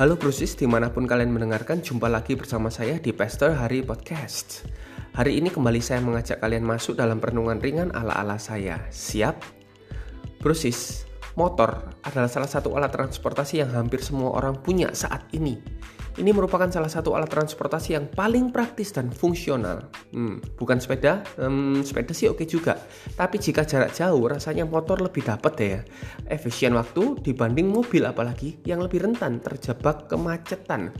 Halo Brusis, di mana pun kalian mendengarkan, jumpa lagi bersama saya di Pastor Hari Podcast. Hari ini kembali saya mengajak kalian masuk dalam perenungan ringan ala-ala saya. Siap? Brusis, motor adalah salah satu alat transportasi yang hampir semua orang punya saat ini. Ini merupakan salah satu alat transportasi yang paling praktis dan fungsional. Hmm, bukan sepeda, hmm, sepeda sih oke juga. Tapi jika jarak jauh, rasanya motor lebih dapat ya. Efisien waktu dibanding mobil apalagi yang lebih rentan terjebak kemacetan.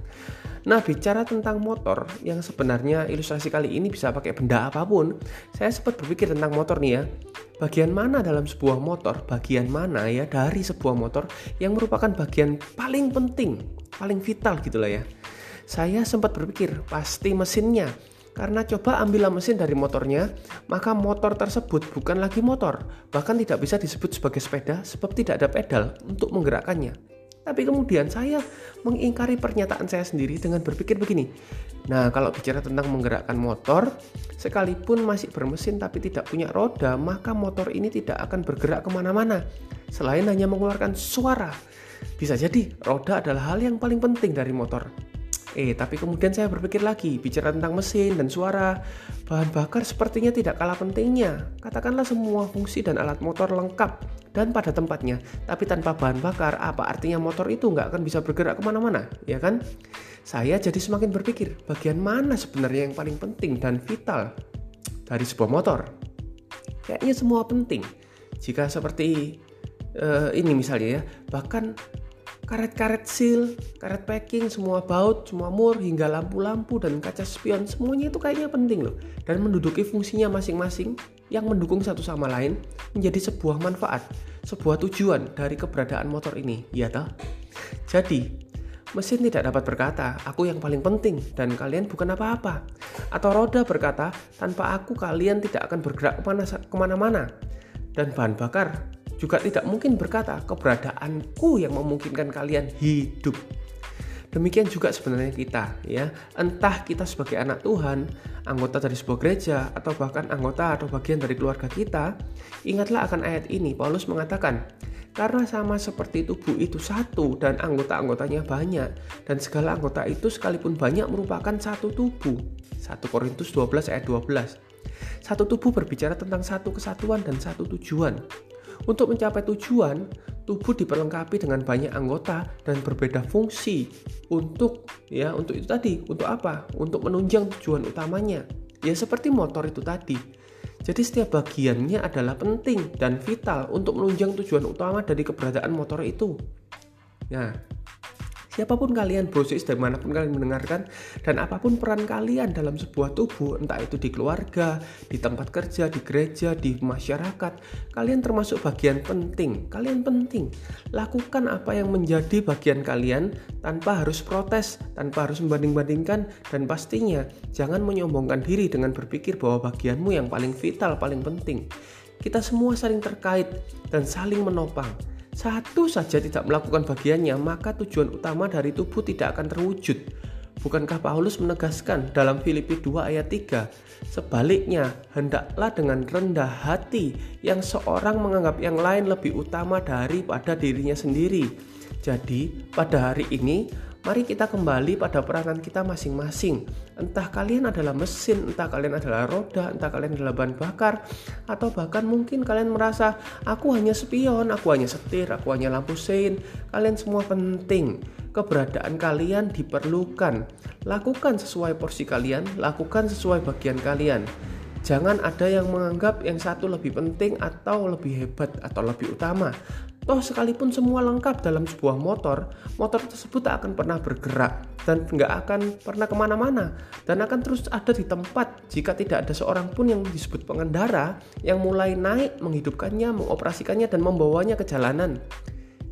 Nah, bicara tentang motor yang sebenarnya ilustrasi kali ini bisa pakai benda apa pun, saya sempat berpikir tentang motor nih ya. Bagian mana dalam sebuah motor, bagian mana ya dari sebuah motor yang merupakan bagian paling penting paling vital gitu lah ya. Saya sempat berpikir pasti mesinnya karena coba ambillah mesin dari motornya, maka motor tersebut bukan lagi motor, bahkan tidak bisa disebut sebagai sepeda sebab tidak ada pedal untuk menggerakkannya. Tapi kemudian saya mengingkari pernyataan saya sendiri dengan berpikir begini. Nah, kalau bicara tentang menggerakkan motor, sekalipun masih bermesin tapi tidak punya roda, maka motor ini tidak akan bergerak ke mana-mana. Selain hanya mengeluarkan suara bisa jadi roda adalah hal yang paling penting dari motor. Eh, tapi kemudian saya berpikir lagi, bicara tentang mesin dan suara, bahan bakar sepertinya tidak kalah pentingnya. Katakanlah semua fungsi dan alat motor lengkap dan pada tempatnya, tapi tanpa bahan bakar, apa artinya motor itu nggak akan bisa bergerak ke mana-mana, ya kan? Saya jadi semakin berpikir, bagian mana sebenarnya yang paling penting dan vital dari sebuah motor? Kayaknya semua penting. Jika seperti uh, ini misalnya ya bahkan karet-karet seal, karet packing, semua baut, semua mur, hingga lampu-lampu dan kaca spion, semuanya itu kayaknya penting loh. Dan menduduki fungsinya masing-masing yang mendukung satu sama lain menjadi sebuah manfaat, sebuah tujuan dari keberadaan motor ini, ya toh? Jadi, mesin tidak dapat berkata, aku yang paling penting dan kalian bukan apa-apa. Atau roda berkata, tanpa aku kalian tidak akan bergerak ke mana-mana. Dan bahan bakar juga tidak mungkin berkata keberadaanku yang memungkinkan kalian hidup. Demikian juga sebenarnya kita, ya. Entah kita sebagai anak Tuhan, anggota dari sebuah gereja, atau bahkan anggota atau bagian dari keluarga kita, ingatlah akan ayat ini. Paulus mengatakan, karena sama seperti tubuh itu satu dan anggota-anggotanya banyak, dan segala anggota itu sekalipun banyak merupakan satu tubuh. 1 Korintus 12 ayat 12. Satu tubuh berbicara tentang satu kesatuan dan satu tujuan. Untuk mencapai tujuan, tubuh diperlengkapi dengan banyak anggota dan berbeda fungsi untuk ya untuk itu tadi, untuk apa? Untuk menunjang tujuan utamanya. Ya seperti motor itu tadi. Jadi setiap bagiannya adalah penting dan vital untuk menunjang tujuan utama dari keberadaan motor itu. Nah, Siapa pun kalian, brosis dari mana pun kalian mendengarkan, dan apa pun peran kalian dalam sebuah tubuh, entah itu di keluarga, di tempat kerja, di gereja, di masyarakat, kalian termasuk bagian penting. Kalian penting. Lakukan apa yang menjadi bagian kalian tanpa harus protes, tanpa harus membanding-bandingkan, dan pastinya jangan menyombongkan diri dengan berpikir bahwa bagianmu yang paling vital, paling penting. Kita semua saling terkait dan saling menopang satu saja tidak melakukan bagiannya, maka tujuan utama dari tubuh tidak akan terwujud. Bukankah Paulus menegaskan dalam Filipi 2 ayat 3, sebaliknya hendaklah dengan rendah hati yang seorang menganggap yang lain lebih utama daripada dirinya sendiri. Jadi, pada hari ini Mari kita kembali pada peranan kita masing-masing. Entah kalian adalah mesin, entah kalian adalah roda, entah kalian adalah bahan bakar, atau bahkan mungkin kalian merasa aku hanya spion, aku hanya setir, aku hanya lampu sein. Kalian semua penting. Keberadaan kalian diperlukan. Lakukan sesuai porsi kalian, lakukan sesuai bagian kalian. Jangan ada yang menganggap yang satu lebih penting atau lebih hebat atau lebih utama. Toh sekalipun semua lengkap dalam sebuah motor, motor tersebut tak akan pernah bergerak dan nggak akan pernah ke mana-mana dan akan terus ada di tempat jika tidak ada seorang pun yang disebut pengendara yang mulai naik menghidupkannya, mengoperasikannya dan membawanya ke jalanan.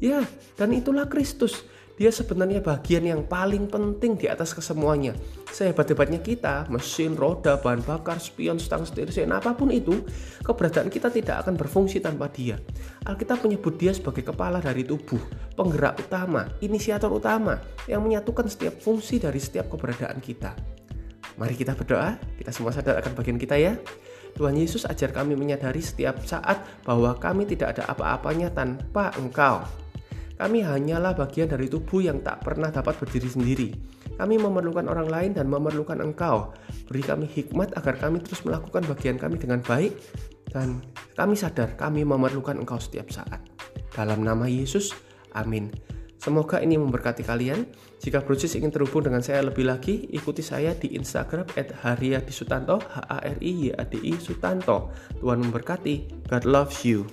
Ya, dan itulah Kristus dia sebenarnya bagian yang paling penting di atas kesemuanya. Sehebat-hebatnya kita, mesin, roda, bahan bakar, spion, stang, setir, sen, apa pun itu, keberadaan kita tidak akan berfungsi tanpa dia. Alkitab menyebut dia sebagai kepala dari tubuh, penggerak utama, inisiator utama, yang menyatukan setiap fungsi dari setiap keberadaan kita. Mari kita berdoa, kita semua sadar akan bagian kita ya. Tuhan Yesus ajar kami menyadari setiap saat bahwa kami tidak ada apa-apanya tanpa Engkau. Kami hanyalah bagian dari tubuh yang tak pernah dapat berdiri sendiri. Kami memerlukan orang lain dan memerlukan Engkau. Beri kami hikmat agar kami terus melakukan bagian kami dengan baik dan kami sadar kami memerlukan Engkau setiap saat. Dalam nama Yesus, amin. Semoga ini memberkati kalian. Jika Brosis ingin terhubung dengan saya lebih lagi, ikuti saya di Instagram @haryadisutanto, H A R I Y A D I Sutanto. Tuhan memberkati. God loves you.